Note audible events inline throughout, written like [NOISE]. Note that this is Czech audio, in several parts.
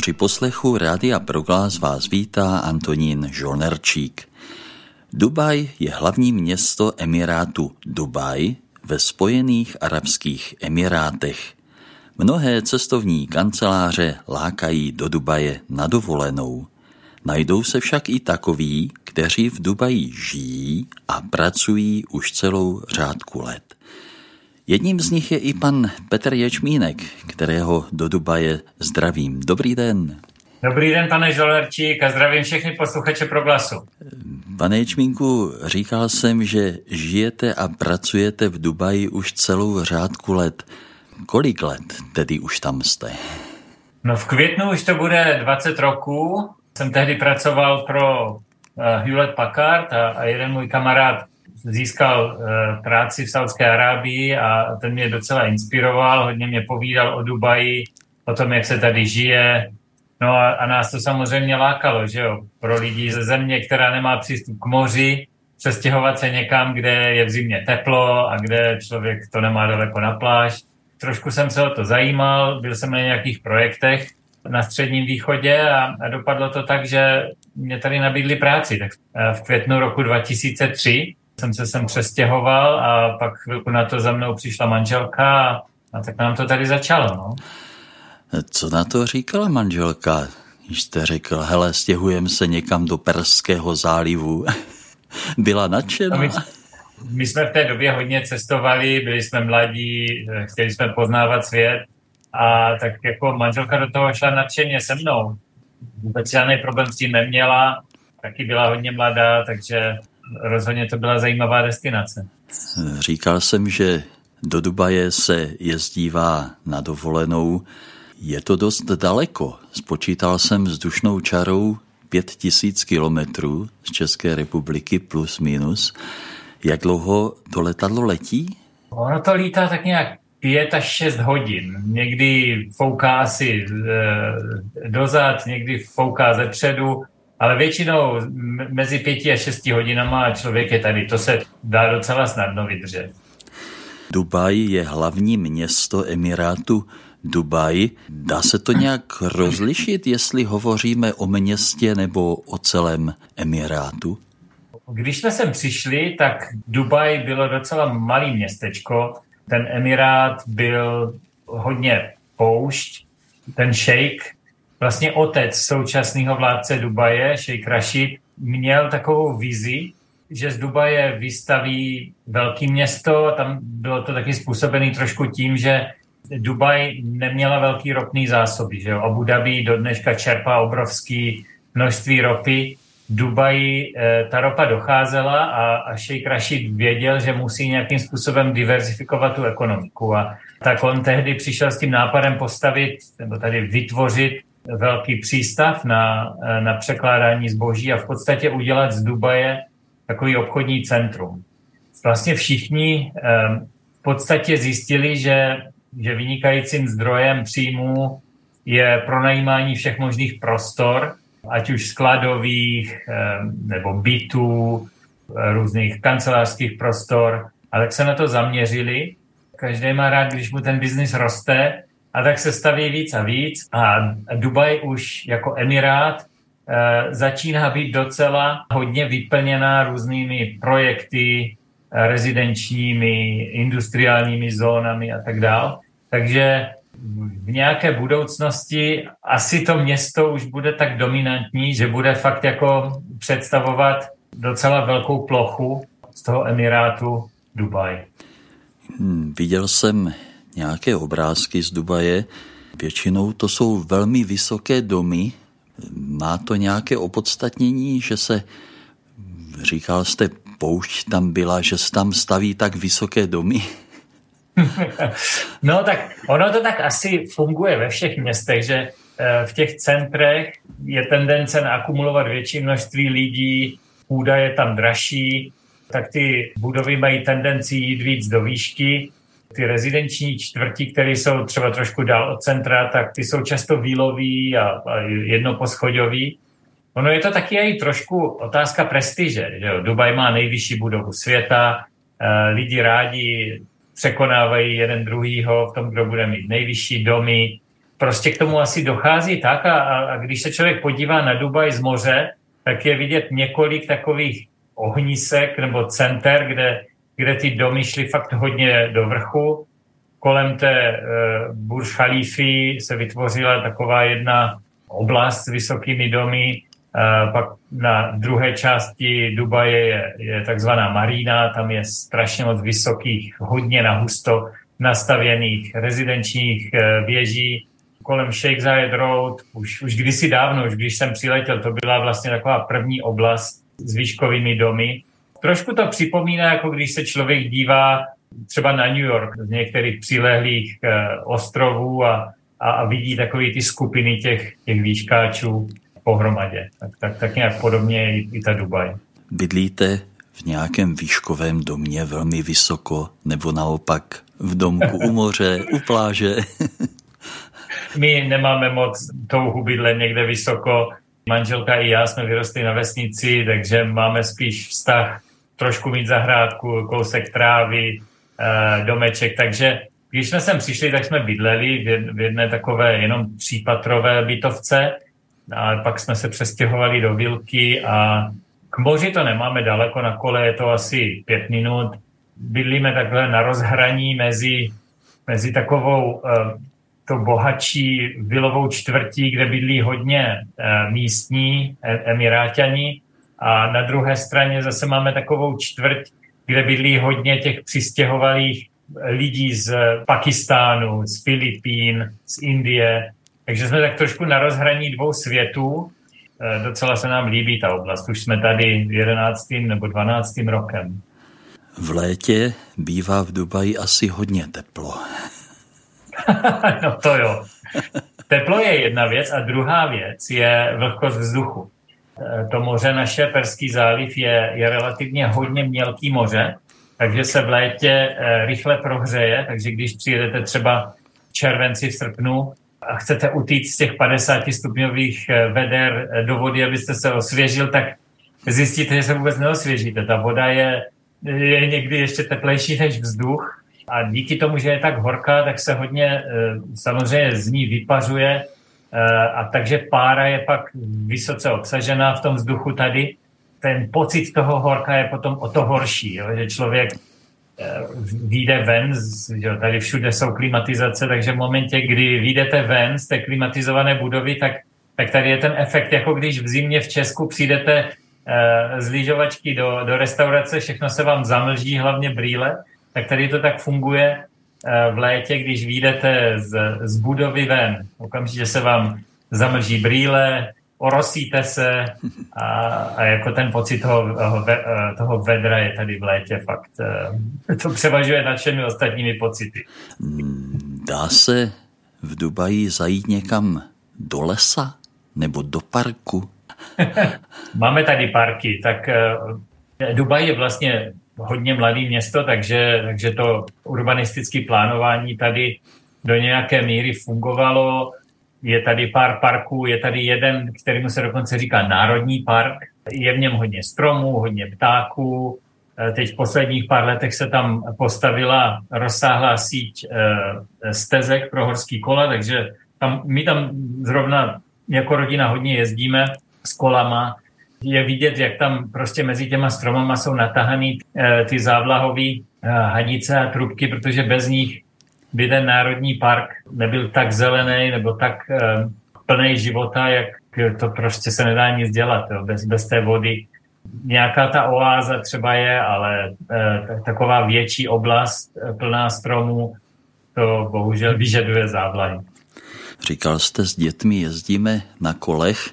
Při poslechu Rádia Proglas vás vítá Antonín Žolnerčík. Dubaj je hlavní město Emirátu Dubaj ve Spojených Arabských Emirátech. Mnohé cestovní kanceláře lákají do Dubaje na dovolenou. Najdou se však i takoví, kteří v Dubaji žijí a pracují už celou řádku let. Jedním z nich je i pan Petr Ječmínek, kterého do Dubaje zdravím. Dobrý den. Dobrý den, pane Žolerčík, a zdravím všechny posluchače Proglasu. Pane Ječmínku, říkal jsem, že žijete a pracujete v Dubaji už celou řádku let. Kolik let tedy už tam jste? No v květnu už to bude 20 roků. Jsem tehdy pracoval pro eh, Hewlett Packard a, a jeden můj kamarád získal uh, práci v Saudské Arábii a ten mě docela inspiroval, hodně mě povídal o Dubaji, o tom, jak se tady žije. No a, a nás to samozřejmě lákalo, že jo, pro lidi ze země, která nemá přístup k moři, přestěhovat se někam, kde je v zimě teplo a kde člověk to nemá daleko na pláž. Trošku jsem se o to zajímal, byl jsem na nějakých projektech na Středním východě a, a dopadlo to tak, že mě tady nabídli práci. Tak eh, v květnu roku 2003 jsem se sem přestěhoval a pak chvilku na to za mnou přišla manželka a, a tak nám to tady začalo. No. Co na to říkala manželka, když jste řekl, hele, stěhujeme se někam do Perského zálivu? [LAUGHS] Byla nadšená? No my, my jsme v té době hodně cestovali, byli jsme mladí, chtěli jsme poznávat svět a tak jako manželka do toho šla nadšeně se mnou. Vůbec žádný problém s tím neměla, taky byla hodně mladá, takže rozhodně to byla zajímavá destinace. Říkal jsem, že do Dubaje se jezdívá na dovolenou. Je to dost daleko. Spočítal jsem vzdušnou čarou pět tisíc kilometrů z České republiky plus minus. Jak dlouho to letadlo letí? Ono to lítá tak nějak pět až šest hodin. Někdy fouká asi e, dozad, někdy fouká ze předu ale většinou mezi pěti a šesti hodinama člověk je tady. To se dá docela snadno vydržet. Dubaj je hlavní město Emirátu Dubaj. Dá se to nějak rozlišit, jestli hovoříme o městě nebo o celém Emirátu? Když jsme sem přišli, tak Dubaj bylo docela malý městečko. Ten Emirát byl hodně poušť. Ten šejk vlastně otec současného vládce Dubaje, Sheikh Rashid, měl takovou vizi, že z Dubaje vystaví velké město. Tam bylo to taky způsobené trošku tím, že Dubaj neměla velký ropný zásoby. Že jo? Abu Dhabi do dneška čerpá obrovský množství ropy. Dubaji e, ta ropa docházela a, a Sheikh Rashid věděl, že musí nějakým způsobem diverzifikovat tu ekonomiku. A tak on tehdy přišel s tím nápadem postavit nebo tady vytvořit velký přístav na, na překládání zboží a v podstatě udělat z Dubaje takový obchodní centrum. Vlastně všichni v podstatě zjistili, že, že vynikajícím zdrojem příjmů je pronajímání všech možných prostor, ať už skladových nebo bytů, různých kancelářských prostor, ale tak se na to zaměřili. Každý má rád, když mu ten biznis roste, a tak se staví víc a víc a Dubaj už jako emirát e, začíná být docela hodně vyplněná různými projekty, eh, rezidenčními, industriálními zónami a tak dále. Takže v nějaké budoucnosti asi to město už bude tak dominantní, že bude fakt jako představovat docela velkou plochu z toho emirátu Dubaj. Hmm, viděl jsem nějaké obrázky z Dubaje. Většinou to jsou velmi vysoké domy. Má to nějaké opodstatnění, že se, říkal jste, poušť tam byla, že se tam staví tak vysoké domy? [LAUGHS] no tak ono to tak asi funguje ve všech městech, že eh, v těch centrech je tendence naakumulovat větší množství lidí, půda je tam dražší, tak ty budovy mají tendenci jít víc do výšky ty rezidenční čtvrti, které jsou třeba trošku dál od centra, tak ty jsou často výlový a, a jednoposchodový. Ono je to taky i trošku otázka prestiže. Že jo? Dubaj má nejvyšší budovu světa, e, lidi rádi překonávají jeden druhýho v tom, kdo bude mít nejvyšší domy. prostě k tomu asi dochází tak a, a když se člověk podívá na Dubaj z moře, tak je vidět několik takových ohnisek nebo center, kde, kde ty domy šly fakt hodně do vrchu. Kolem té uh, Burj Khalifi se vytvořila taková jedna oblast s vysokými domy, pak na druhé části Dubaje je, je takzvaná Marina, tam je strašně moc vysokých, hodně nahusto nastavěných rezidenčních uh, věží kolem Sheikh Zayed Road, už, už kdysi dávno, už když jsem přiletěl, to byla vlastně taková první oblast s výškovými domy. Trošku to připomíná, jako když se člověk dívá třeba na New York z některých přilehlých eh, ostrovů a, a, a vidí takové ty skupiny těch, těch výškáčů pohromadě. Tak, tak, tak nějak podobně i, i ta Dubaj. Bydlíte v nějakém výškovém domě velmi vysoko, nebo naopak v domku u moře, u pláže? [LAUGHS] My nemáme moc touhu bydlet někde vysoko. Manželka i já jsme vyrostli na vesnici, takže máme spíš vztah trošku mít zahrádku, kousek trávy, eh, domeček, takže když jsme sem přišli, tak jsme bydleli v jedné takové jenom třípatrové bytovce a pak jsme se přestěhovali do Vilky a k moři to nemáme daleko, na kole je to asi pět minut. Bydlíme takhle na rozhraní mezi, mezi takovou eh, to bohatší vilovou čtvrtí, kde bydlí hodně eh, místní e, emiráťani a na druhé straně zase máme takovou čtvrť, kde bydlí hodně těch přistěhovalých lidí z Pakistánu, z Filipín, z Indie. Takže jsme tak trošku na rozhraní dvou světů. Eh, docela se nám líbí ta oblast. Už jsme tady 11. nebo 12. rokem. V létě bývá v Dubaji asi hodně teplo. [LAUGHS] no to jo. Teplo je jedna věc a druhá věc je vlhkost vzduchu. To moře naše, Perský záliv, je, je relativně hodně mělký moře, takže se v létě e, rychle prohřeje, takže když přijedete třeba v červenci, v srpnu a chcete utíct z těch 50 stupňových e, veder do vody, abyste se osvěžil, tak zjistíte, že se vůbec neosvěžíte. Ta voda je, je někdy ještě teplejší než vzduch. A díky tomu, že je tak horká, tak se hodně eh, samozřejmě z ní vypařuje. eh, a takže pára je pak vysoce obsažená v tom vzduchu tady. Ten pocit toho horka je potom o to horší, jo, že člověk eh, vyjde ven, že tady všude jsou klimatizace, takže v momentě, kdy vyjdete ven z té klimatizované budovy, tak, tak tady je ten efekt, jako když v zimě v Česku přijdete z lyžovačky do, do restaurace, všechno se vám zamlží, hlavně brýle, tak tady to tak funguje eh, v létě, když vyjdete z, z budovy ven. Okamžitě se vám zamlží brýle, orosíte se a, a jako ten pocit toho, eh, toho vedra je tady v létě fakt, eh, to převažuje nad všemi ostatními pocity. Hmm, dá se v Dubaji zajít někam do lesa nebo do parku? [LAUGHS] Máme tady parky, tak Dubaj je vlastně hodně mladé město, takže, takže to urbanistické plánování tady do nějaké míry fungovalo. Je tady pár parků, je tady jeden, kterýmu se dokonce říká Národní park. Je v něm hodně stromů, hodně ptáků. E, teď v posledních pár letech se tam postavila rozsáhlá síť e, stezek pro horský kola, takže tam, my tam zrovna jako rodina hodně jezdíme s kolama je vidět, jak tam prostě mezi těma stromama jsou natahaný eh, ty závlahové eh, hadice a trubky, protože bez nich by ten národní park nebyl tak zelený nebo tak eh, plný života, jak to prostě se nedá nic dělat jo, bez, bez té vody. Nějaká ta oáza třeba je, ale taková větší oblast plná stromů, to bohužel vyžaduje závlahy. Říkal jste, s dětmi jezdíme na kolech.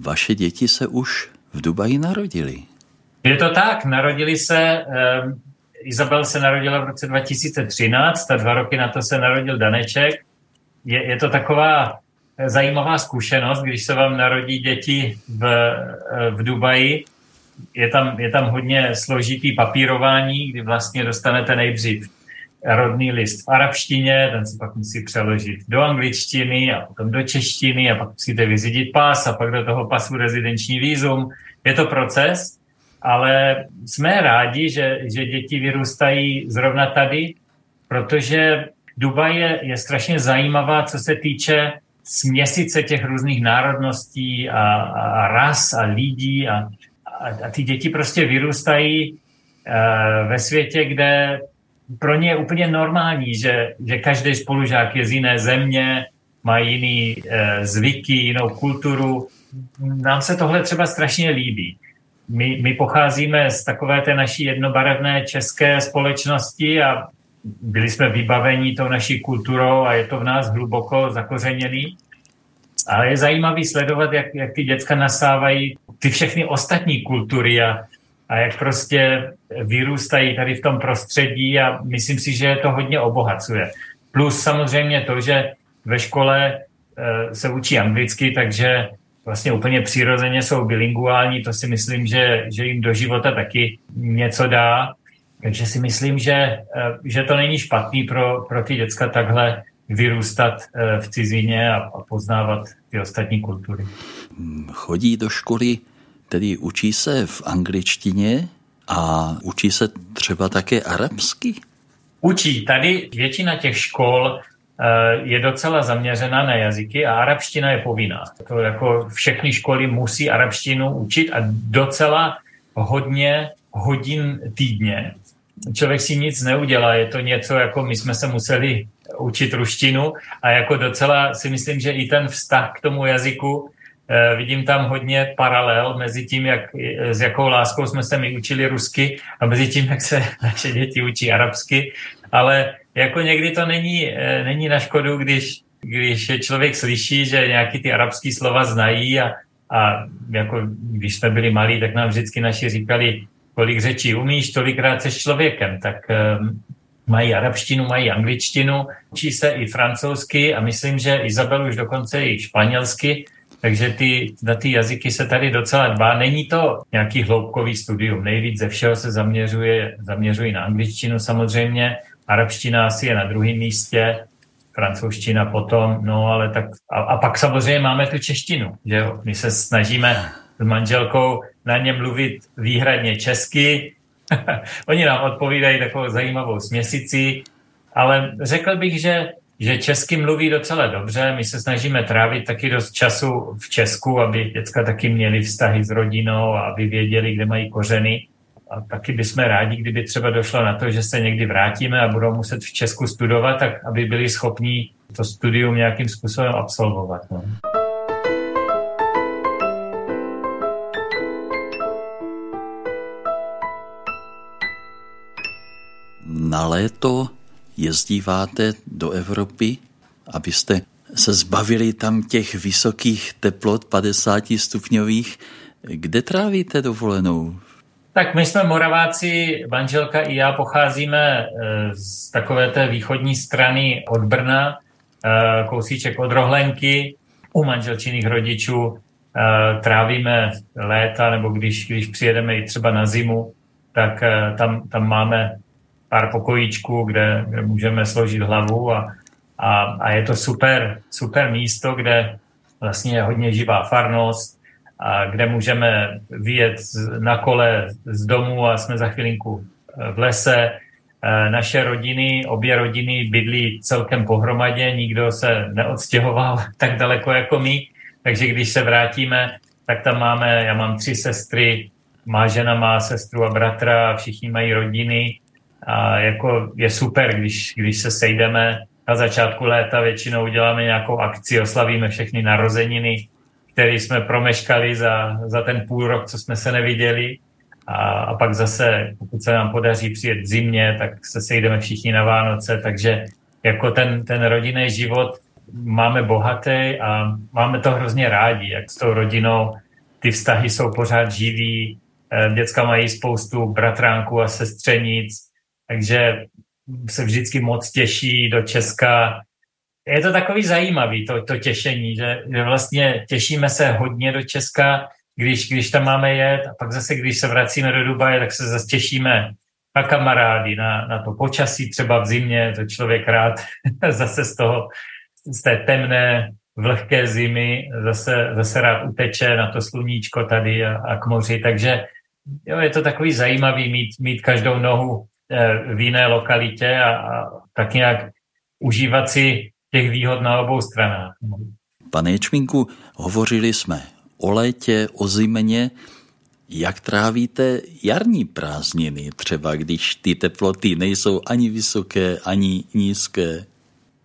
Vaše děti se už v Dubaji narodili. Je to tak, narodili se, um, Izabel se narodila v roce 2013 a dva roky na to se narodil Daneček. Je, je to taková zajímavá zkušenost, když se vám narodí děti v, v Dubaji. Je tam, je tam hodně složitý papírování, kdy vlastně dostanete nejdřív rodný list v arabštině, ten se pak musí přeložit do angličtiny a potom do češtiny a pak musíte vyřídit pas a pak do toho pasu rezidenční výzum. Je to proces, ale jsme rádi, že, že děti vyrůstají zrovna tady, protože Dubaj je, je strašně zajímavá, co se týče směsice těch různých národností a, a ras a lidí a, a, a ty děti prostě vyrůstají uh, ve světě, kde pro ně je úplně normální, že, že každý spolužák je z jiné země, má jiný uh, zvyky, jinou kulturu. Nám se tohle třeba strašně líbí. My, my pocházíme z takové té naší jednobarevné české společnosti a byli jsme vybaveni tou naší kulturou a je to v nás hluboko zakořeněný. Ale je zajímavý sledovat, jak, jak ty děcka nasávají ty všechny ostatní kultury a, a jak prostě vyrůstají tady v tom prostředí a myslím si, že to hodně obohacuje. Plus samozřejmě to, že ve škole e, se učí anglicky, takže vlastně úplně přirozeně jsou bilinguální, to si myslím, že, že jim do života taky něco dá. Takže si myslím, že, eh, že to není špatný pro, pro ty děcka takhle vyrůstat eh, v cizině a, a poznávat ty ostatní kultury. Chodí do školy, tedy učí se v angličtině a učí se třeba také arabsky? Učí. Tady většina těch škol eh, je docela zaměřena na jazyky a arabština je povinná. To jako všechny školy musí arabštinu učit a docela hodně hodin týdně člověk si nic neudělá, je to něco jako my jsme se museli učit ruštinu a jako docela si myslím, že i ten vztah k tomu jazyku, vidím tam hodně paralel mezi tím, jak, s jakou láskou jsme se my učili rusky a mezi tím, jak se [LAUGHS] naše děti učí arabsky, ale jako někdy to není, eh, není na škodu, když, když člověk slyší, že nějaký ty arabský slova znají a, a jako když jsme byli malí, tak nám vždycky naši říkali, kolik řečí umíš, tolikrát se člověkem, tak um, mají arabštinu, mají angličtinu, učí se i francouzsky a myslím, že Izabel už dokonce i španělsky, takže ty, na ty jazyky se tady docela dbá. Není to nějaký hloubkový studium. Nejvíc ze všeho se zaměřuje, zaměřují na angličtinu samozřejmě, arabština asi je na druhém místě, francouzština potom, no ale tak a, a pak samozřejmě máme tu češtinu, že jo? My se snažíme s manželkou na ně mluvit výhradně česky. [LAUGHS] Oni nám odpovídají takovou zajímavou směsici, ale řekl bych, že, že česky mluví docela dobře. My se snažíme trávit taky dost času v Česku, aby děcka taky měli vztahy s rodinou a aby věděli, kde mají kořeny. A taky bychom rádi, kdyby třeba došlo na to, že se někdy vrátíme a budou muset v Česku studovat, tak aby byli schopni to studium nějakým způsobem absolvovat. No. na léto jezdíváte do Evropy, abyste se zbavili tam těch vysokých teplot 50 stupňových. Kde trávíte dovolenou? Tak my jsme Moraváci, manželka i já pocházíme eh, z takové té východní strany od Brna, eh, kousíček od Rohlenky. U manželčiných rodičů eh, trávíme léta, nebo když, když přijedeme i třeba na zimu, tak tam, tam máme pár pokojíčků, kde, kde můžeme složit hlavu a, a, a je to super, super místo, kde vlastně je hodně živá farnost, a kde můžeme vyjet na kole z domu a jsme za chvilinku v lese. E, naše rodiny, obě rodiny bydlí celkem pohromadě, nikdo se neodstěhoval [LAUGHS] tak daleko jako my, takže když se vrátíme, tak tam máme, já mám tři sestry, má žena má sestru a bratra, všichni mají rodiny a jako je super, když, když se sejdeme na začátku léta, většinou uděláme nějakou akci, oslavíme všechny narozeniny, které jsme promeškali za, za ten půl rok, co jsme se neviděli. A, a pak zase, pokud se nám podaří přijet v zimě, tak se sejdeme všichni na Vánoce, takže jako ten, ten rodinný život máme bohatý a máme to hrozně rádi, jak s tou rodinou. Ty vztahy jsou pořád živý, eh, děcka mají spoustu bratránků a sestřenic, takže se vždycky moc těší do Česka. Je to takový zajímavý, to, to těšení, že, že vlastně těšíme se hodně do Česka, když, když tam máme jet a pak zase, když se vracíme do Dubaje, tak se zase těšíme na kamarády, na, na to počasí třeba v zimě, to člověk rád [LAUGHS] zase z toho, z té temné, vlhké zimy zase, zase rád uteče na to sluníčko tady a, a k moři, takže jo, je to takový zajímavý mít, mít každou nohu v jiné lokalitě a, a tak nějak užívat si těch výhod na obou stranách. Pane Ječmínku, hovořili jsme o létě, o zimě. Jak trávíte jarní prázdniny, třeba když ty teploty nejsou ani vysoké, ani nízké?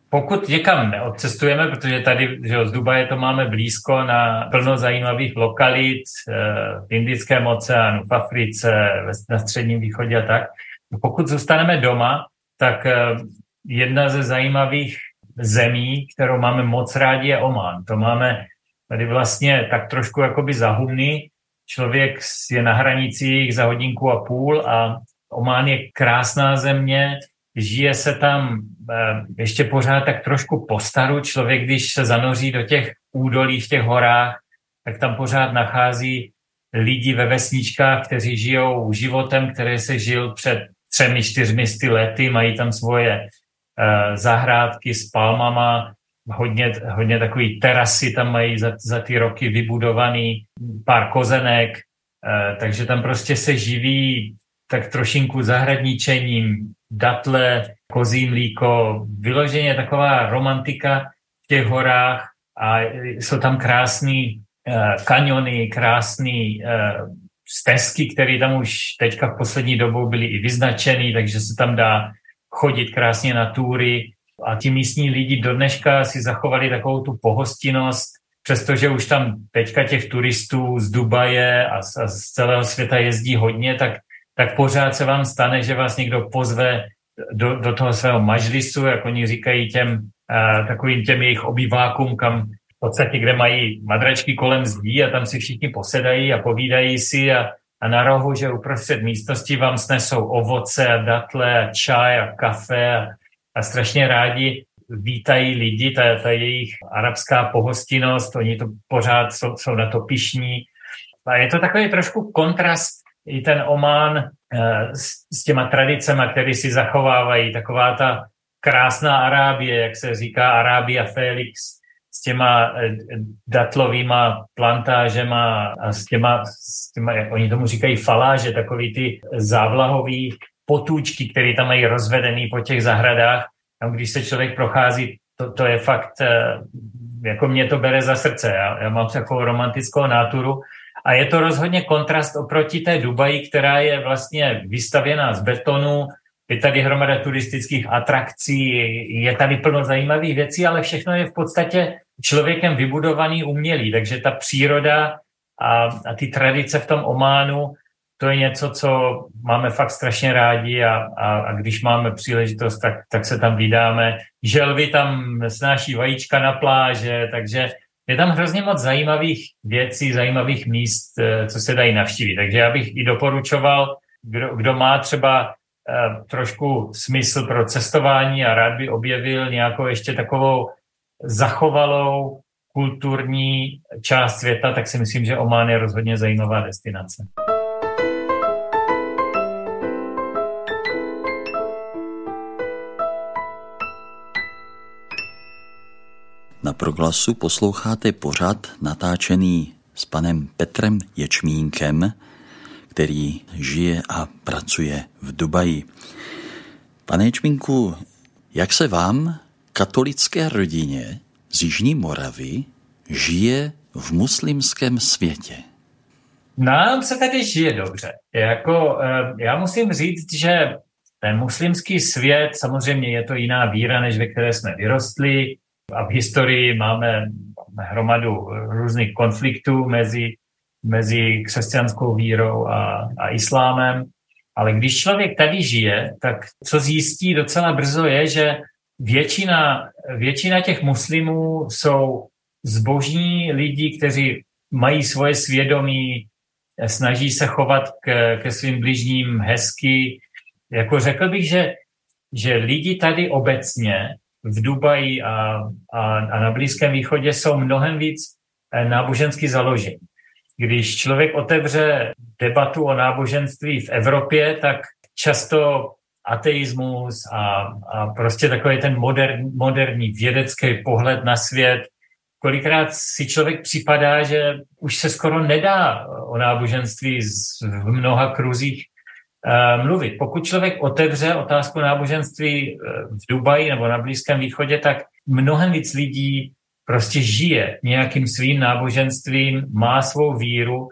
Pokud někam neodcestujeme, protože tady že z Dubaje to máme blízko na plno zajímavých lokalit eh, v Indickém oceánu, v Africe, na Středním východě a tak, pokud zůstaneme doma, tak eh, jedna ze zajímavých zemí, kterou máme moc rádi, je Oman. To máme tady vlastně tak trošku jakoby zahumný. Člověk je na hranicích za hodinku a půl a Oman je krásná země, žije se tam eh, ještě pořád tak trošku postaru. Člověk, když se zanoří do těch údolí v těch horách, tak tam pořád nachází lidi ve vesničkách, kteří žijou životem, který se žil před třemi, čtyřmi sty lety, mají tam svoje uh, zahrádky s palmama, hodně, hodně takový terasy tam mají za, za ty roky vybudovaný, pár kozenek, uh, takže tam prostě se živí tak trošinku zahradničením, datle, kozí mlíko, vyloženě taková romantika v těch horách a jsou tam krásný uh, kaniony, krásný stezky, které tam už teďka v poslední dobou byly i vyznačený, takže se tam dá chodit krásně na túry. A ti místní lidi do dneška si zachovali takovou tu pohostinnost, přestože už tam teďka těch turistů z Dubaje a z, a z celého světa jezdí hodně, tak, tak pořád se vám stane, že vás někdo pozve do, do toho svého mažlisu, jak oni říkají těm uh, takovým těm jejich obyvákům, kam v podstatě, kde mají madračky kolem zdí a tam si všichni posedají a povídají si a, a na rohu, že uprostřed místnosti vám snesou ovoce a datle a čaj a kafe a, a strašně rádi vítají lidi, ta, ta jejich arabská pohostinnost, oni to pořád jsou, jsou na to pišní. A je to takový trošku kontrast i ten Oman eh, s, s těma tradicemi, které si zachovávají, taková ta krásná Arábie, jak se říká Arábia Felix, s těma eh, datlovýma plantážema a s těma, s těma, oni tomu říkají faláže, takový ty závlahový potůčky, které tam mají rozvedený po těch zahradách. Tam, když se člověk prochází, to, to je fakt, eh, jako mě to bere za srdce. Já, já mám takovou romantickou náturu. A je to rozhodně kontrast oproti té Dubaji, která je vlastně vystavěná z betonu, je tady hromada turistických atrakcí, je tady plno zajímavých věcí, ale všechno je v podstatě člověkem vybudovaný umělý, takže ta příroda a, a ty tradice v tom Ománu, to je něco, co máme fakt strašně rádi a, a, a když máme příležitost, tak, tak se tam vydáme. Želvy tam snáší vajíčka na pláže, takže je tam hrozně moc zajímavých věcí, zajímavých míst, eh, co se dají navštívit. Takže já bych i doporučoval, kdo, kdo má třeba eh, trošku smysl pro cestování a rád by objevil nějakou ještě takovou zachovalou kulturní část světa, tak si myslím, že Oman je rozhodně zajímavá destinace. Na proglasu posloucháte pořad natáčený s panem Petrem Ječmínkem, který žije a pracuje v Dubaji. Pane Ječmínku, jak se vám katolické rodině z Jižní Moravy žije v muslimském světě? Nám se tady žije dobře. Jako, eh, já musím říct, že ten muslimský svět, samozřejmě je to jiná víra, než ve které jsme vyrostli. A v historii máme, hromadu různých konfliktů mezi, mezi křesťanskou vírou a, a islámem. Ale když člověk tady žije, tak co zjistí docela brzo je, že většina, většina těch muslimů jsou zbožní lidi, kteří mají svoje svědomí, snaží se chovat k, ke svým bližním hezky. Jako řekl bych, že, že lidi tady obecně v Dubaji a, a, a na Blízkém východě jsou mnohem víc eh, nábožensky založení. Když člověk otevře debatu o náboženství v Evropě, tak často ateismus a, a prostě takový ten modern, moderní vědecký pohled na svět. Kolikrát si člověk připadá, že už se skoro nedá o náboženství v mnoha kruzích uh, mluvit. Pokud člověk otevře otázku náboženství v Dubaji nebo na Blízkém východě, tak mnohem víc lidí prostě žije nějakým svým náboženstvím, má svou víru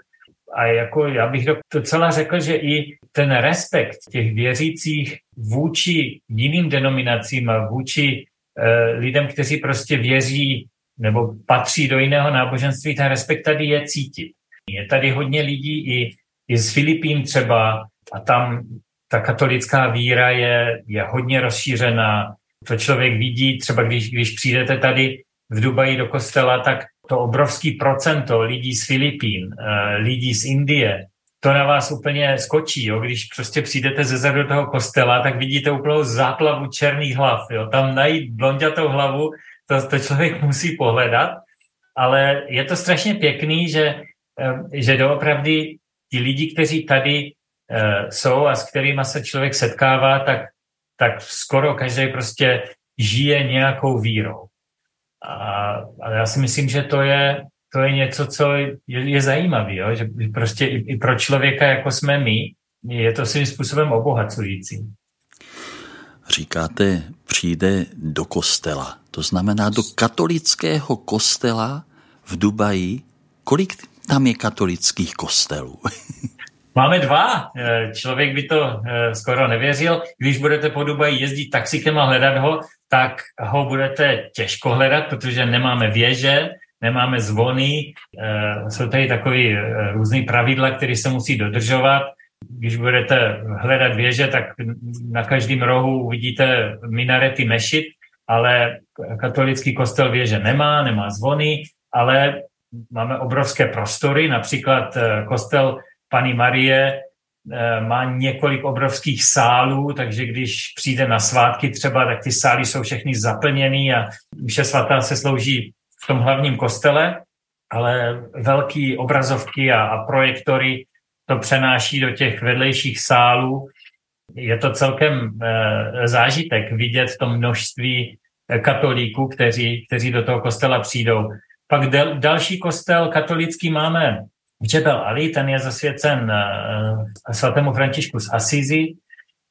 a jako já bych docela řekl, že i ten respekt těch věřících vůči jiným denominacím a vůči eh, lidem, kteří prostě věří nebo patří do jiného náboženství, ten respekt tady je cítit. Je tady hodně lidí i, i z Filipín třeba a tam ta katolická víra je, je hodně rozšířená. To člověk vidí, třeba když, když přijdete tady v Dubaji do kostela, tak to obrovský procento lidí z Filipín, eh, lidí z Indie, to na vás úplně skočí. Jo? Když prostě přijdete ze zadu toho kostela, tak vidíte úplnou záplavu černých hlav. Jo? Tam najít blondětou hlavu, to, to člověk [LAUGHS] musí pohledat, ale je to strašně pěkný, že, eh, že doopravdy ti lidi, kteří tady uh, jsou a s kterými se člověk setkává, tak, tak skoro každý prostě žije nějakou vírou. A, a já si myslím, že to je, to je něco, co je, je zajímavé, jo? že prostě i, i pro člověka, jako jsme my, je to svým způsobem obohacující. Říkáte, přijde do kostela, to znamená do katolického kostela v Dubaji. Kolik tam je katolických kostelů? [LAUGHS] Máme dva. Eh, člověk by to eh, skoro nevěřil. Když budete po Dubaji jezdit taxikem a hledat ho, tak ho budete těžko hledat, protože nemáme věže, nemáme zvony, eh, jsou tady takové různé pravidla, které se musí dodržovat. Když budete hledat věže, tak na každém rohu uvidíte minarety mešit, ale katolický kostel věže nemá, nemá zvony, ale máme obrovské prostory, například kostel Pany Marie eh, má několik obrovských sálů, takže když přijde na svátky třeba, tak ty sály jsou všechny zaplněný a vše svatá se slouží v tom hlavním kostele, ale velký obrazovky a, a projektory to přenáší do těch vedlejších sálů. Je to celkem e, zážitek vidět to množství eh, katolíků, kteří, kteří do toho kostela přijdou. Pak del, další kostel katolický máme Džebel Ali, ten je zasvěcen uh, svatému Františku z Asizi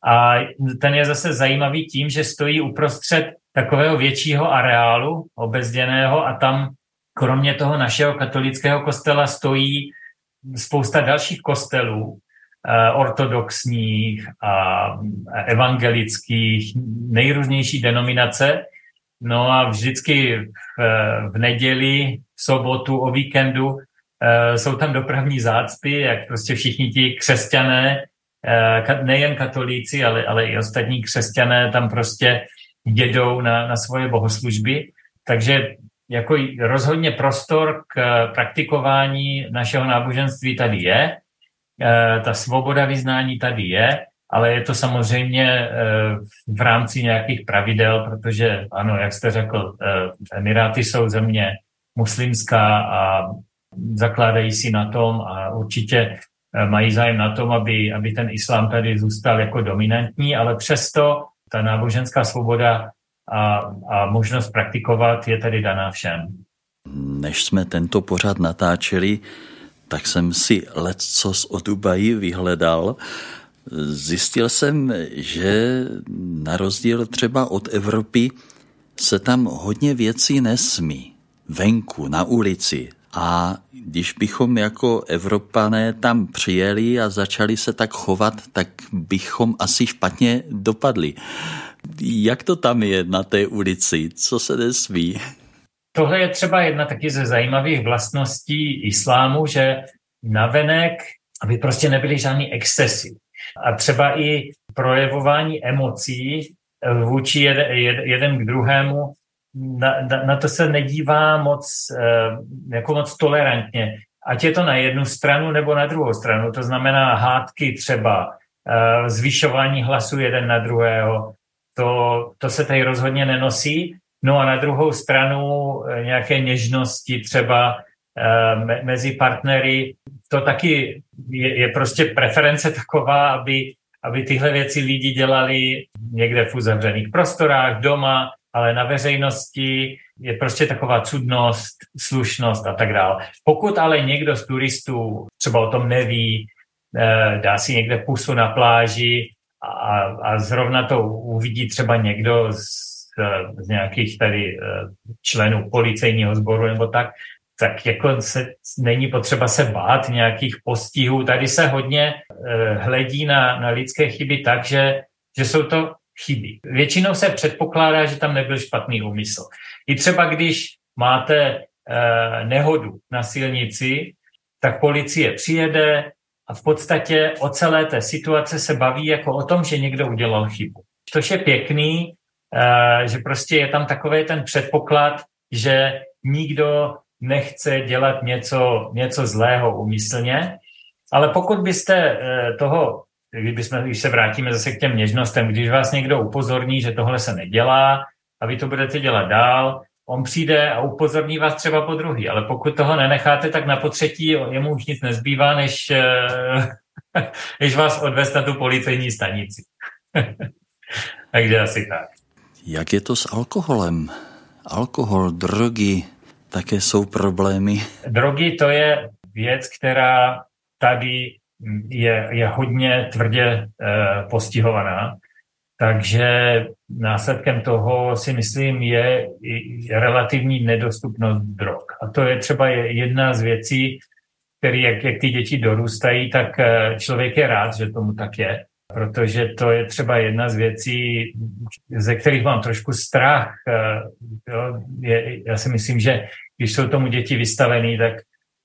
a ten je zase zajímavý tím, že stojí uprostřed takového většího areálu obezděného a tam kromě toho našeho katolického kostela stojí spousta dalších kostelů, uh, ortodoxních a evangelických, nejrůznější denominace. No a vždycky v, v neděli, v sobotu, o víkendu Eh, jsou tam dopravní zácpy, jak prostě všichni ti křesťané, eh, nejen katolíci, ale, ale i ostatní křesťané tam prostě jedou na, na svoje bohoslužby. Takže jako rozhodně prostor k praktikování našeho náboženství tady je, eh, ta svoboda vyznání tady je, ale je to samozřejmě v rámci nějakých pravidel, protože ano, jak jste řekl, Emiráty jsou země muslimská a zakládají si na tom a určitě eh, mají zájem na tom, aby, aby ten islám tady zůstal jako dominantní, ale přesto ta náboženská svoboda a, a možnost praktikovat je tady daná všem. Než jsme tento pořad natáčeli, tak jsem si lecos o Dubaji vyhledal. Zjistil jsem, že na rozdíl třeba od Evropy se tam hodně věcí nesmí. Venku, na ulici, a když bychom jako Evropané tam přijeli a začali se tak chovat, tak bychom asi špatně dopadli. Jak to tam je na té ulici? Co se nesmí? Tohle je třeba jedna taky ze zajímavých vlastností islámu, že navenek, aby prostě nebyly žádný excesy. A třeba i projevování emocí vůči jeden, jeden k druhému na, na, na to se nedívá moc, eh, jako moc tolerantně. Ať je to na jednu stranu nebo na druhou stranu. To znamená hádky třeba, eh, zvyšování hlasu jeden na druhého. To, to se tady rozhodně nenosí. No a na druhou stranu eh, nějaké něžnosti třeba me, mezi partnery. To taky je, je prostě preference taková, aby, aby tyhle věci lidi dělali někde v uzavřených prostorách, doma, ale na veřejnosti je prostě taková cudnost, slušnost a tak dále. Pokud ale někdo z turistů třeba o tom neví, eh, dá si někde pusu na pláži a, a zrovna to uvidí třeba někdo z, z nějakých tady členů policejního sboru nebo tak, tak jako se, není potřeba se bát nějakých postihů. Tady se hodně hledí na, na lidské chyby tak, že, že jsou to chyby. Většinou se předpokládá, že tam nebyl špatný úmysl. I třeba když máte eh, nehodu na silnici, tak policie přijede a v podstatě o celé té situace se baví jako o tom, že někdo udělal chybu. Což je pěkný, eh, že prostě je tam takový ten předpoklad, že nikdo nechce dělat něco, něco zlého úmyslně, ale pokud byste eh, toho kdybychom, když se vrátíme zase k těm něžnostem, když vás někdo upozorní, že tohle se nedělá a vy to budete dělat dál, on přijde a upozorní vás třeba po druhý, ale pokud toho nenecháte, tak na potřetí jemu už nic nezbývá, než, eh, [LAUGHS] než vás odvést na tu policejní stanici. [LAUGHS] Takže asi tak. Jak je to s alkoholem? Alkohol, drogy, také jsou problémy? Drogy to je věc, která tady je, je hodně tvrdě e, postihovaná. Takže následkem toho si myslím je, je relativní nedostupnost drog. A to je třeba jedna z věcí, který, jak, jak ty děti dorůstají, tak eh, člověk je rád, že tomu tak je. Protože to je třeba jedna z věcí, ze kterých mám trošku strach. Eh, jo, je, já si myslím, že když jsou tomu děti vystavený, tak,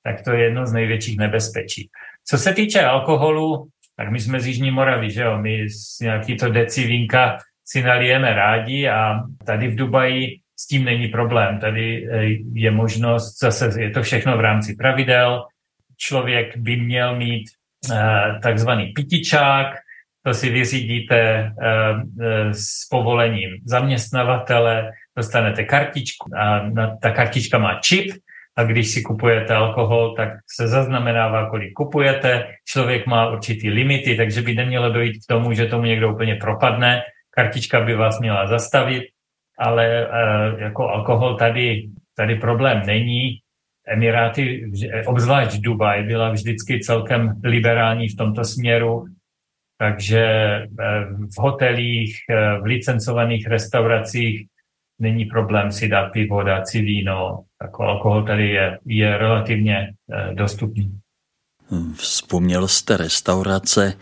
tak to je jedno z největších nebezpečí. Co se týče alkoholu, tak my jsme z Jižní Moravy, že jo, my z nějaký to deci vínka si nalijeme rádi a tady v Dubaji s tím není problém. Tady eh, je možnost, zase je to všechno v rámci pravidel, člověk by měl mít eh, takzvaný pitičák, to si vyřídíte eh, s povolením zaměstnavatele, dostanete kartičku a ta kartička má čip, a když si kupujete alkohol, tak se zaznamenává, kolik kupujete. Člověk má určitý limity, takže by nemělo dojít k tomu, že tomu někdo úplně propadne. Kartička by vás měla zastavit, ale e, jako alkohol tady, tady problém není. Emiráty, obzvlášť Dubaj, byla vždycky celkem liberální v tomto směru, takže e, v hotelích, v licencovaných restauracích není problém si dát pivo, dát si víno. Jako alkohol tady je, je relativně eh, dostupný. Vzpomněl jste restaurace.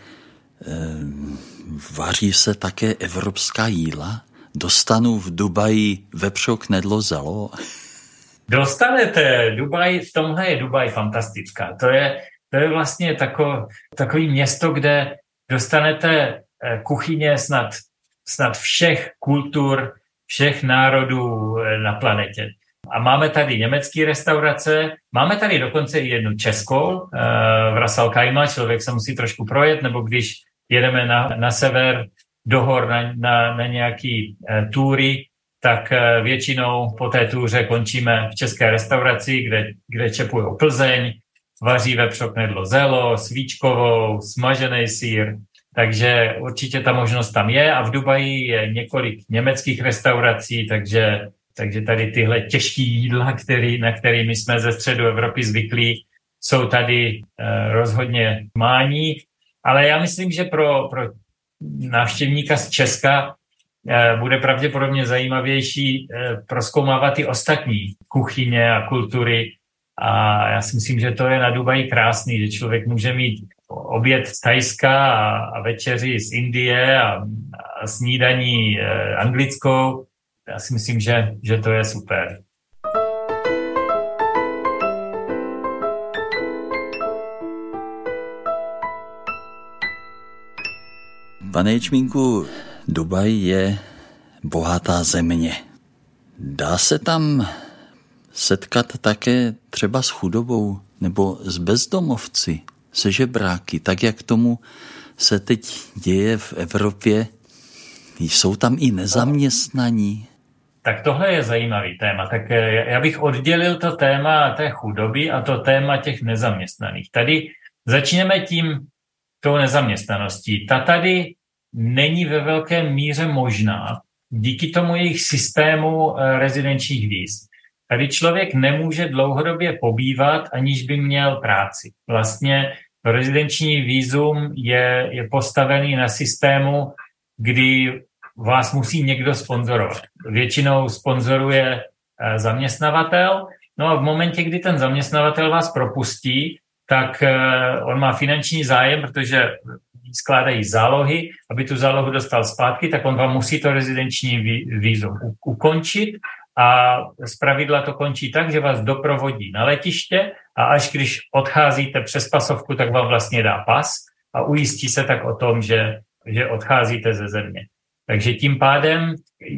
Eh, vaří se také evropská jídla? Dostanu v Dubaji vepřok nedlo zelo? [LAUGHS] Dostanete. Dubaj, v tomhle je Dubaj fantastická. To je, to je vlastně tako, takový město, kde dostanete eh, kuchyně snad, snad všech kultur, všech národů na planetě. A máme tady německé restaurace, máme tady dokonce i jednu českou, eh, v Rasal Kajma, člověk se musí trošku projet, nebo když jedeme na, na sever, do hor na, na, na nějaký uh, túry, tak uh, většinou po té túře končíme v české restauraci, kde, kde čepují Plzeň, vaří vepřok nedlo zelo, svíčkovou, smažený sír, takže určitě ta možnost tam je. A v Dubaji je několik německých restaurací, takže, takže tady tyhle těžké jídla, který, na kterými jsme ze středu Evropy zvyklí, jsou tady eh, rozhodně mání. Ale já myslím, že pro, pro návštěvníka z Česka eh, bude pravděpodobně zajímavější eh, proskoumávat ty ostatní kuchyně a kultury. A já si myslím, že to je na Dubaji krásný, že člověk může mít oběd z Tajska a, a večeři z Indie a, a snídaní e, anglickou. Já si myslím, že, že to je super. Pane Ječmínku, Dubaj je bohatá země. Dá se tam setkat také třeba s chudobou nebo s bezdomovci? se žebráky, tak jak tomu se teď děje v Evropě. Jsou tam i nezaměstnaní. Tak tohle je zajímavý téma. Tak eh, já bych oddělil to téma té chudoby a to téma těch nezaměstnaných. Tady začneme tím tou nezaměstnaností. Ta tady není ve velké míře možná díky tomu jejich systému eh, rezidenčních víz. Tady člověk nemůže dlouhodobě pobývat, aniž by měl práci. Vlastně rezidenční výzum je, je postavený na systému, kdy vás musí někdo sponzorovat. Většinou sponzoruje eh, zaměstnavatel, no a v momentě, kdy ten zaměstnavatel vás propustí, tak eh, on má finanční zájem, protože skládají zálohy, aby tu zálohu dostal zpátky, tak on vám musí to rezidenční vízum ukončit a z pravidla to končí tak, že vás doprovodí na letiště a až když odcházíte přes pasovku, tak vám vlastně dá pas a ujistí se tak o tom, že, že odcházíte ze země. Takže tím pádem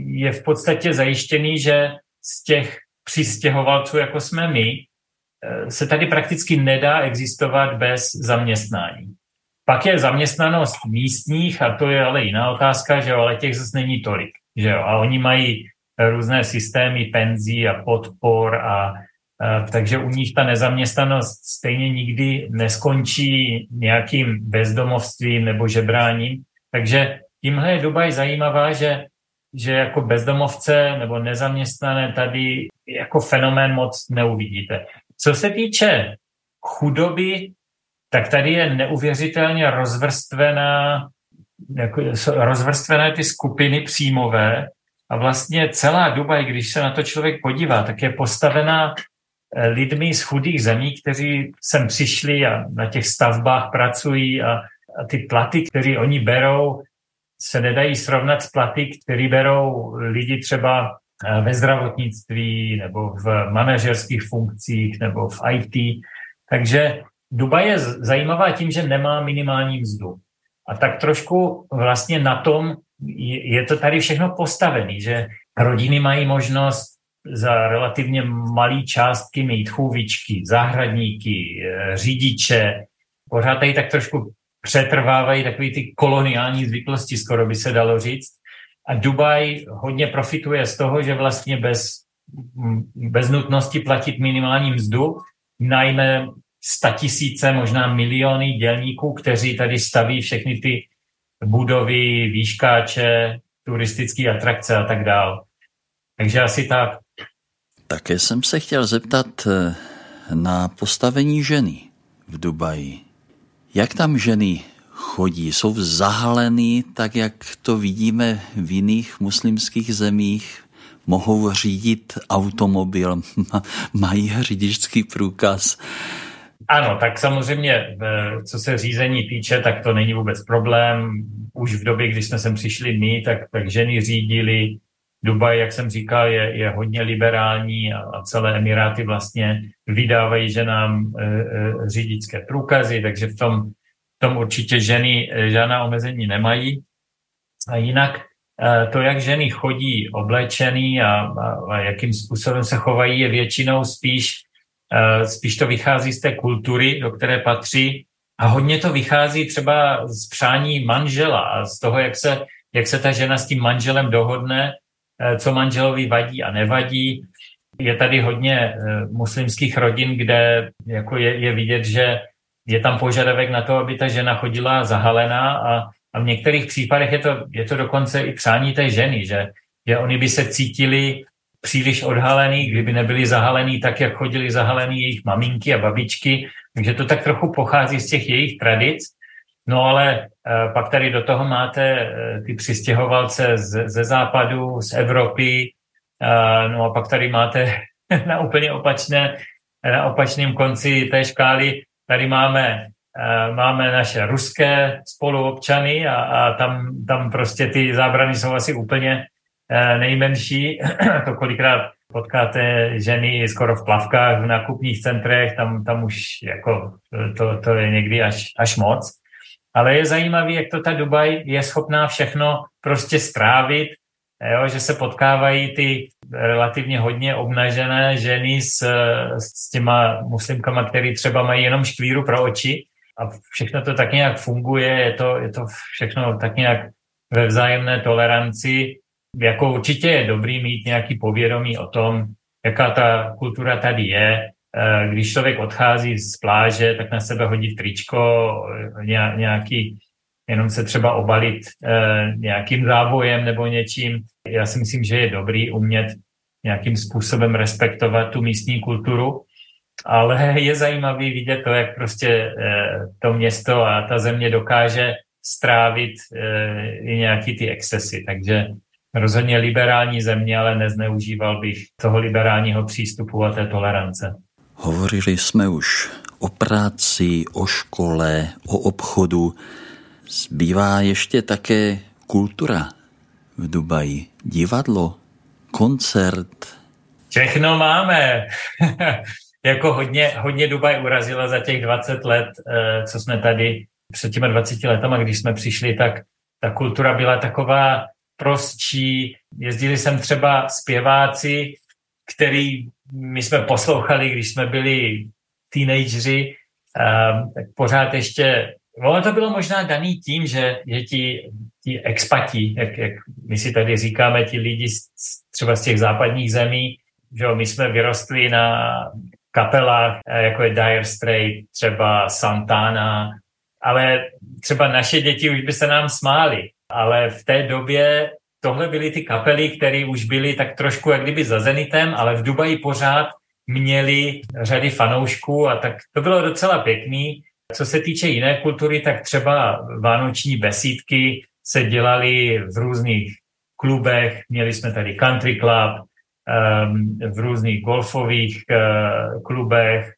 je v podstatě zajištěný, že z těch přistěhovalců, jako jsme my, eh, se tady prakticky nedá existovat bez zaměstnání. Pak je zaměstnanost místních, a to je ale jiná otázka, že jo, ale těch zase není tolik. Že jo, a oni mají různé systémy penzí a podpor a, a takže u nich ta nezaměstnanost stejně nikdy neskončí nějakým bezdomovstvím nebo žebráním. Takže tímhle je Dubaj zajímavá, že, že jako bezdomovce nebo nezaměstnané tady jako fenomén moc neuvidíte. Co se týče chudoby, tak tady je neuvěřitelně rozvrstvená, jako rozvrstvené ty skupiny příjmové a vlastně celá Dubaj, když se na to člověk podívá, tak je postavená eh, lidmi z chudých zemí, kteří sem přišli a na těch stavbách pracují a, a ty platy, které oni berou, se nedají srovnat s platy, které berou lidi třeba eh, ve zdravotnictví nebo v manažerských funkcích nebo v IT. Takže Dubaj je zajímavá tím, že nemá minimální mzdu. A tak trošku vlastně na tom je to tady všechno postavené, že rodiny mají možnost za relativně malé částky mít chůvičky, zahradníky, eh, řidiče. Pořád tady tak trošku přetrvávají takové ty koloniální zvyklosti, skoro by se dalo říct. A Dubaj hodně profituje z toho, že vlastně bez, bez nutnosti platit minimální mzdu najme tisíce, možná miliony dělníků, kteří tady staví všechny ty budovy, výškáče, turistické atrakce a tak dál. Takže asi tak. Také jsem se chtěl zeptat eh, na postavení ženy v Dubaji. Jak tam ženy chodí? Jsou zahalený, tak jak to vidíme v jiných muslimských zemích? Mohou řídit automobil, [LAUGHS] mají řidičský průkaz. Ano, tak samozřejmě, co se řízení týče, tak to není vůbec problém. Už v době, kdy jsme sem přišli my, tak, tak ženy řídili. Dubaj, jak jsem říkal, je, je hodně liberální a, a celé Emiráty vlastně vydávají ženám e, e, řidičské průkazy, takže v tom, v tom určitě ženy e, žádná omezení nemají. A jinak e, to, jak ženy chodí oblečený a, a, a jakým způsobem se chovají, je většinou spíš Eh, spíš to vychází z té kultury, do které patří a hodně to vychází třeba z přání manžela a z toho, jak se, jak se ta žena s tím manželem dohodne, co manželovi vadí a nevadí. Je tady hodně eh, muslimských rodin, kde jako je, je vidět, že je tam požadavek na to, aby ta žena chodila zahalená a, a v některých případech je to, je to dokonce i přání té ženy, že, že oni by se cítili příliš odhalený, kdyby nebyli zahalený tak, jak chodili zahalený jejich maminky a babičky. Takže to tak trochu pochází z těch jejich tradic. No ale e, pak tady do toho máte e, ty přistěhovalce z, ze západu, z Evropy, e, no a pak tady máte [LAUGHS] na úplně opačné, na opačném konci té škály, tady máme, máme naše ruské spoluobčany a, a tam, tam prostě ty zábrany jsou asi úplně Eh, nejmenší, [CLEARS THROAT] to kolikrát potkáte ženy skoro v plavkách v nákupních centrech, tam, tam už jako to, to je někdy až, až moc. Ale je zajímavý, jak to ta Dubaj je schopná všechno prostě strávit, jo, že se potkávají ty relativně hodně obnažené ženy s, s těma muslimkama, který třeba mají jenom škvíru pro oči a všechno to tak nějak funguje, je to, je to všechno tak nějak ve vzájemné toleranci jako určitě je dobrý mít nějaký povědomí o tom, jaká ta kultura tady je. Eh, když člověk odchází z pláže, tak na sebe hodí tričko, nějaký, jenom se třeba obalit eh, nějakým závojem nebo něčím. Já si myslím, že je dobrý umět nějakým způsobem respektovat tu místní kulturu. ale je zajímavý vidět to, jak prostě to město a ta země dokáže strávit i nějaký ty excesy. Takže rozhodně liberální země, ale nezneužíval bych toho liberálního přístupu a té tolerance. Hovorili jsme už o práci, o škole, o obchodu. Zbývá ještě také kultura v Dubaji. Divadlo, koncert. Všechno máme. [LAUGHS] jako hodně, hodně Dubaj urazila za těch 20 let, eh, co jsme tady před těmi 20 letama, když jsme přišli, tak ta kultura byla taková prostší. Jezdili jsem třeba zpěváci, který my jsme poslouchali, když jsme byli teenageři, um, tak pořád ještě, ono to bylo možná daný tím, že, že ti, ti expati, jak, jak my si tady říkáme, ti lidi z, třeba z těch západních zemí, že jo, my jsme vyrostli na kapelách, eh, jako je Dire Straits, třeba Santana, ale třeba naše děti už by se nám smály. Ale v té době tohle byly ty kapely, které už byly tak trošku jak kdyby za Zenitem, ale v Dubaji pořád měli řady fanoušků a tak to bylo docela pěkný. Co se týče jiné kultury, tak třeba vánoční besídky se dělaly v různých klubech. Měli jsme tady country club, um, v různých golfových uh, klubech,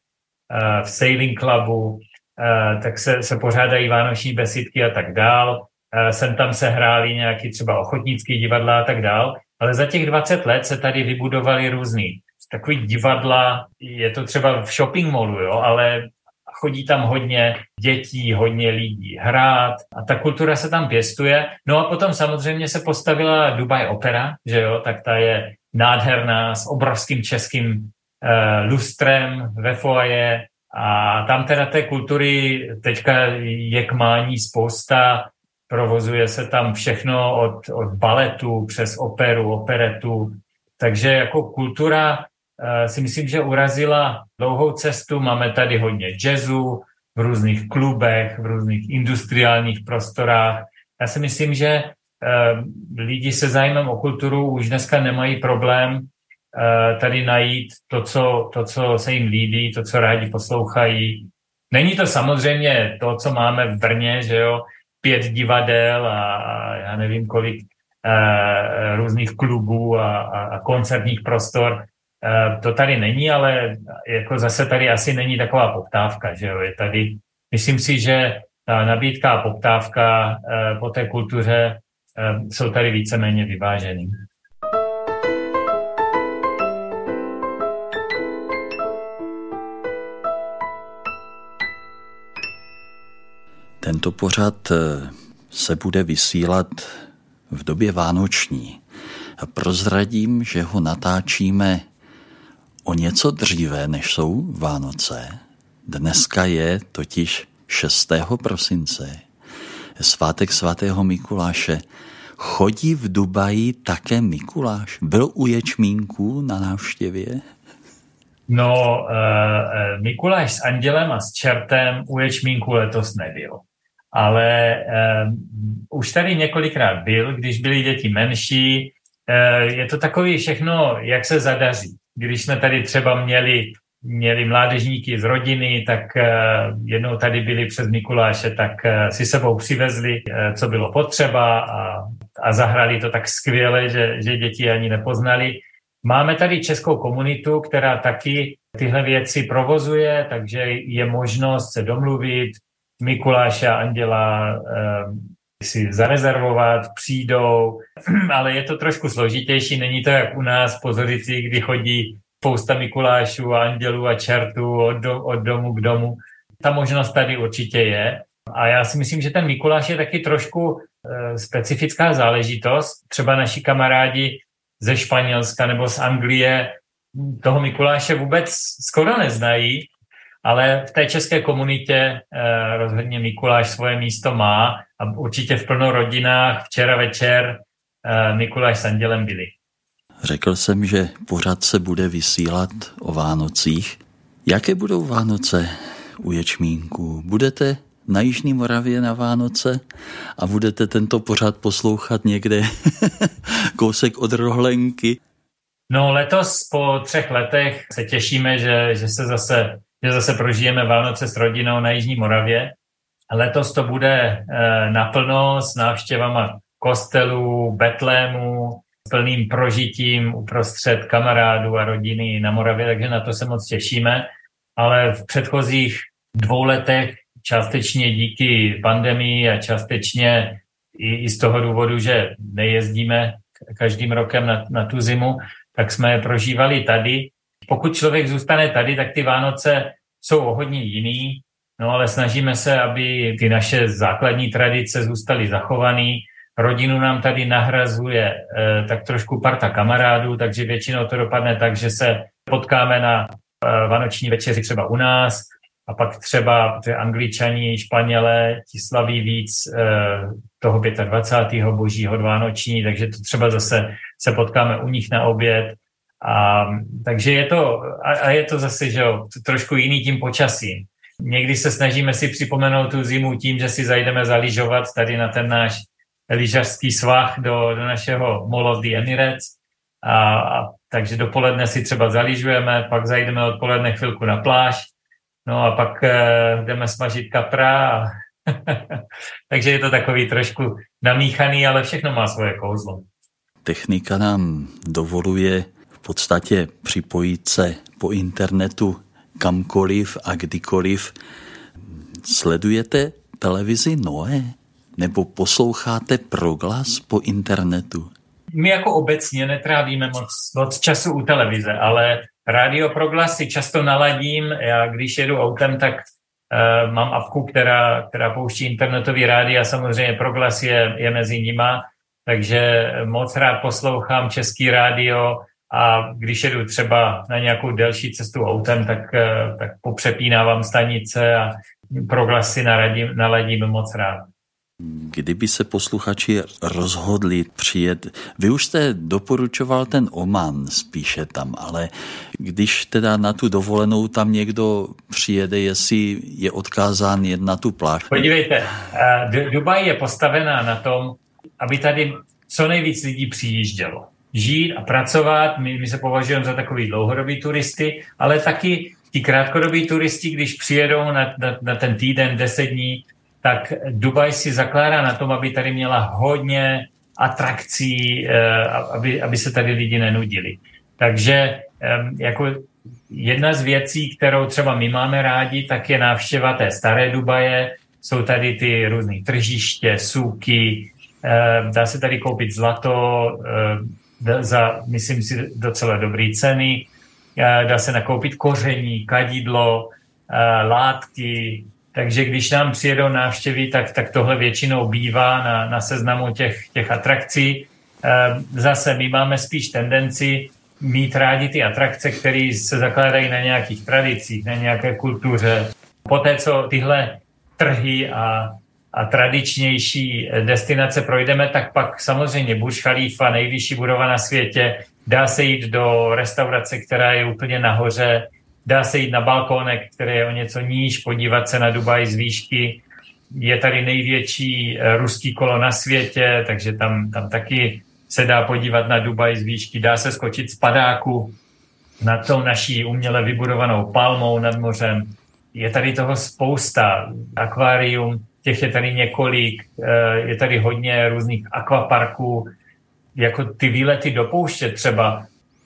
uh, v sailing clubu, uh, tak se, se pořádají vánoční besídky a tak dál. Sem tam se hráli nějaký třeba ochotnický divadla a tak dál, ale za těch 20 let se tady vybudovali různý takový divadla, je to třeba v shopping mallu, jo, ale chodí tam hodně dětí, hodně lidí hrát a ta kultura se tam pěstuje. No a potom samozřejmě se postavila Dubai Opera, že jo, tak ta je nádherná s obrovským českým uh, lustrem ve foaje a tam teda té kultury teďka je k mání spousta, provozuje se tam všechno od, od baletu přes operu, operetu, takže jako kultura Eh, si myslím, že urazila dlouhou cestu. Máme tady hodně jazzu v různých klubech, v různých industriálních prostorách. Já si myslím, že eh, lidi se zájmem o kulturu už dneska nemají problém eh, tady najít to co, to, co se jim líbí, to, co rádi poslouchají. Není to samozřejmě to, co máme v Brně, že jo, pět divadel a, já nevím kolik uh, různých klubů a, a, a koncertních prostor. Eh, to tady není, ale jako zase tady asi není taková poptávka, že jo, je tady, myslím si, že ta nabídka a poptávka eh, po té kultuře eh, jsou tady víceméně vyvážený. Tento pořad se bude vysílat v době vánoční. Prozradím, že ho natáčíme o něco dříve, než jsou Vánoce. Dneska je totiž 6. prosince, svátek svatého Mikuláše. Chodí v Dubaji také Mikuláš? Byl u Ječmínku na návštěvě? No, uh, Mikuláš s andělem a s čertem u Ječmínku letos nebyl. Ale uh, už tady několikrát byl, když byly děti menší. Uh, je to takový všechno, jak se zadaří když jsme tady třeba měli, měli mládežníky z rodiny, tak uh, jednou tady byli přes Mikuláše, tak uh, si sebou přivezli, uh, co bylo potřeba a, a zahrali to tak skvěle, že, že děti ani nepoznali. Máme tady českou komunitu, která taky tyhle věci provozuje, takže je možnost se domluvit, Mikuláše a Anděla si zarezervovat, přijdou, [CLEARS THROAT] ale je to trošku složitější, není to jak u nás po kdy chodí spousta Mikulášů, andělů a čertů od, do, od domu k domu. Ta možnost tady určitě je. A já si myslím, že ten Mikuláš je taky trošku e, specifická záležitost. Třeba naši kamarádi ze Španělska nebo z Anglie toho Mikuláše vůbec skoro neznají, ale v té české komunitě e, rozhodně Mikuláš svoje místo má a určitě v plno rodinách včera večer uh, Mikuláš s Andělem byli. Řekl jsem, že pořád se bude vysílat o Vánocích. Jaké budou Vánoce u Ječmínku? Budete na Jižní Moravě na Vánoce a budete tento pořád poslouchat někde [LAUGHS] kousek od Rohlenky? No letos po třech letech se těšíme, že, že se zase, že zase prožijeme Vánoce s rodinou na Jižní Moravě. Letos to bude e, naplno s návštěvama kostelů, betlému, s plným prožitím uprostřed kamarádů a rodiny na Moravě, takže na to se moc těšíme. Ale v předchozích dvou letech částečně díky pandemii a částečně i, i z toho důvodu, že nejezdíme každým rokem na, na tu zimu, tak jsme je prožívali tady. Pokud člověk zůstane tady, tak ty Vánoce jsou o hodně jiný, no ale snažíme se, aby ty naše základní tradice zůstaly zachované. Rodinu nám tady nahrazuje eh, tak trošku parta kamarádů, takže většinou to dopadne tak, že se potkáme na eh, vánoční večeři třeba u nás, a pak třeba ty angličani, španělé, ti slaví víc eh, toho 25. božího dvánoční, takže to třeba zase se potkáme u nich na oběd. A, takže je to, a, a je to zase, že jo, trošku jiný tím počasím. Někdy se snažíme si připomenout tu zimu tím, že si zajdeme zaližovat tady na ten náš lyžařský svah do, do našeho Mall of the Emirates. A, a, takže dopoledne si třeba zaližujeme, pak zajdeme odpoledne chvilku na pláž, no a pak uh, jdeme smažit kapra a [LAUGHS] takže je to takový trošku namíchaný, ale všechno má svoje kouzlo. Technika nám dovoluje podstatě připojit se po internetu kamkoliv a kdykoliv. Sledujete televizi Noé? Nebo posloucháte proglas po internetu? My jako obecně netrávíme moc, moc času u televize, ale rádio proglas si často naladím. Já když jedu autem, tak uh, mám apku, která, která pouští internetový rádio a samozřejmě proglas je, je mezi nima takže moc rád poslouchám český rádio a když jedu třeba na nějakou delší cestu autem, tak, eh, tak popřepínávám stanice a proglasy naladím, naladím moc rád. Kdyby se posluchači rozhodli přijet, vy už jste doporučoval ten Oman spíše tam, ale když teda na tu dovolenou tam někdo přijede, jestli je odkázán jen na tu pláž. Podívejte, eh, Dubaj je postavená na tom, aby tady co nejvíc lidí přijíždělo. Žít a pracovat, my, my se považujeme za takový dlouhodobý turisty, ale taky ti krátkodobí turisti, když přijedou na, na, na ten týden, deset dní, tak Dubaj si zakládá na tom, aby tady měla hodně atrakcí, eh, aby, aby se tady lidi nenudili. Takže jako jedna z věcí, kterou třeba my máme rádi, tak je návštěva té staré Dubaje. Jsou tady ty různé tržiště, súky, Eh, dá se tady koupit zlato eh, za, myslím si, docela dobré ceny. Eh, dá se nakoupit koření, kadidlo, látky. Takže když nám přijedou návštěvy, tak, tak tohle většinou bývá na, na seznamu těch, těch atrakcí. Zase my máme spíš tendenci mít rádi ty atrakce, které se zakládají na nějakých tradicích, na nějaké kultuře. Poté, co tyhle trhy a a tradičnější destinace projdeme, tak pak samozřejmě Burj Khalifa, nejvyšší budova na světě, dá se jít do restaurace, která je úplně nahoře, dá se jít na balkónek, který je o něco níž, podívat se na Dubaj z výšky. Je tady největší eh, ruský kolo na světě, takže tam, tam taky se dá podívat na Dubaj z výšky. Dá se skočit z padáku nad tou naší uměle vybudovanou palmou nad mořem. Je tady toho spousta. Akvárium, těch je tady několik, eh, je tady hodně různých akvaparků, jako ty výlety do pouště třeba,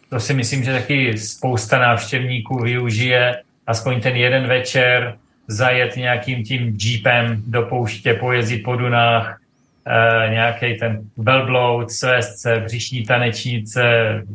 to si myslím, že taky spousta návštěvníků využije, aspoň ten jeden večer zajet nějakým tím jeepem do pouště, pojezdit po Dunách, eh, nějaký ten velbloud, svestce, břišní tanečnice,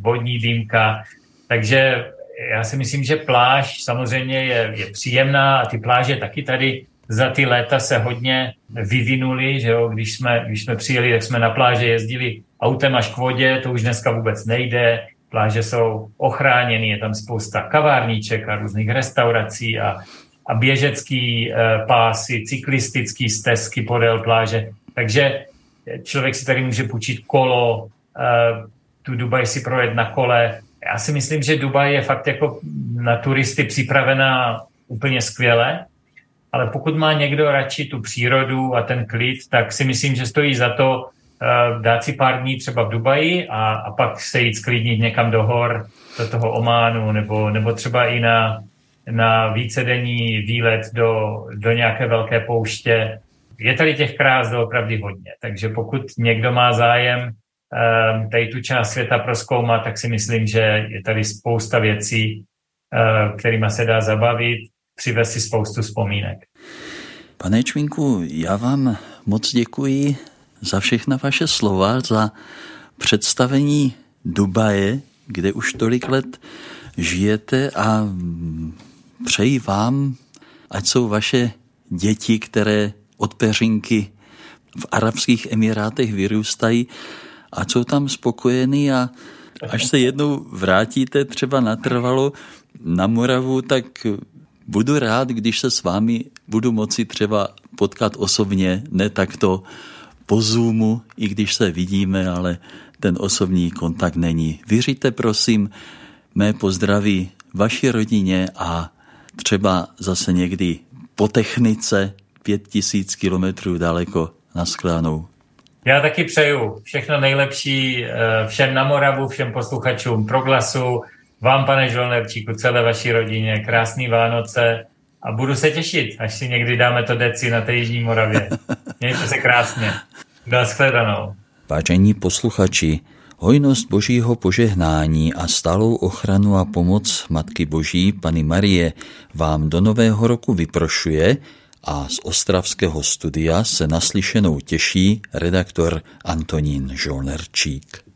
vodní dýmka. Takže já si myslím, že pláž samozřejmě je, je příjemná a ty pláže taky tady za ty léta se hodně vyvinuli, že jo, když jsme, když jsme přijeli, tak jsme na pláže jezdili autem až k vodě, to už dneska vůbec nejde, pláže jsou ochráněny, je tam spousta kavárníček a různých restaurací a, a běžecký e, pásy, cyklistický stezky podél pláže, takže člověk si tady může půjčit kolo, e, tu Dubaj si projet na kole. Já si myslím, že Dubaj je fakt jako na turisty připravená úplně skvěle ale pokud má někdo radši tu přírodu a ten klid, tak si myslím, že stojí za to dát si pár dní třeba v Dubaji a, a pak se jít sklidnit někam do hor, do toho Ománu, nebo, nebo třeba i na, na vícedenní výlet do, do nějaké velké pouště. Je tady těch krás opravdu hodně, takže pokud někdo má zájem um, tady tu část světa proskoumat, tak si myslím, že je tady spousta věcí, uh, kterými se dá zabavit, přivez si spoustu vzpomínek. Pane Čvinku, já vám moc děkuji za všechna vaše slova, za představení Dubaje, kde už tolik let žijete a přeji vám, ať jsou vaše děti, které od peřinky v Arabských Emirátech vyrůstají, a jsou tam spokojení a až se jednou vrátíte třeba natrvalo na Moravu, tak budu rád, když se s vámi budu moci třeba potkat osobně, ne takto po Zoomu, i když se vidíme, ale ten osobní kontakt není. Vyřiďte prosím mé pozdraví vaší rodině a třeba zase někdy po technice pět tisíc kilometrů daleko na Sklánou. Já taky přeju všechno nejlepší eh, všem na Moravu, všem posluchačům Proglasu, vám, pane Žolnerčíku, celé vaší rodině, krásný Vánoce a budu se těšit, až si někdy dáme to deci na té Jižní Moravě. [LAUGHS] Mějte se krásně. Naschledanou. Vážení posluchači, hojnost božího požehnání a stálou ochranu a pomoc Matky Boží, Pany Marie, vám do nového roku vyprošuje a z ostravského studia se naslyšenou těší redaktor Antonín Žolnerčík.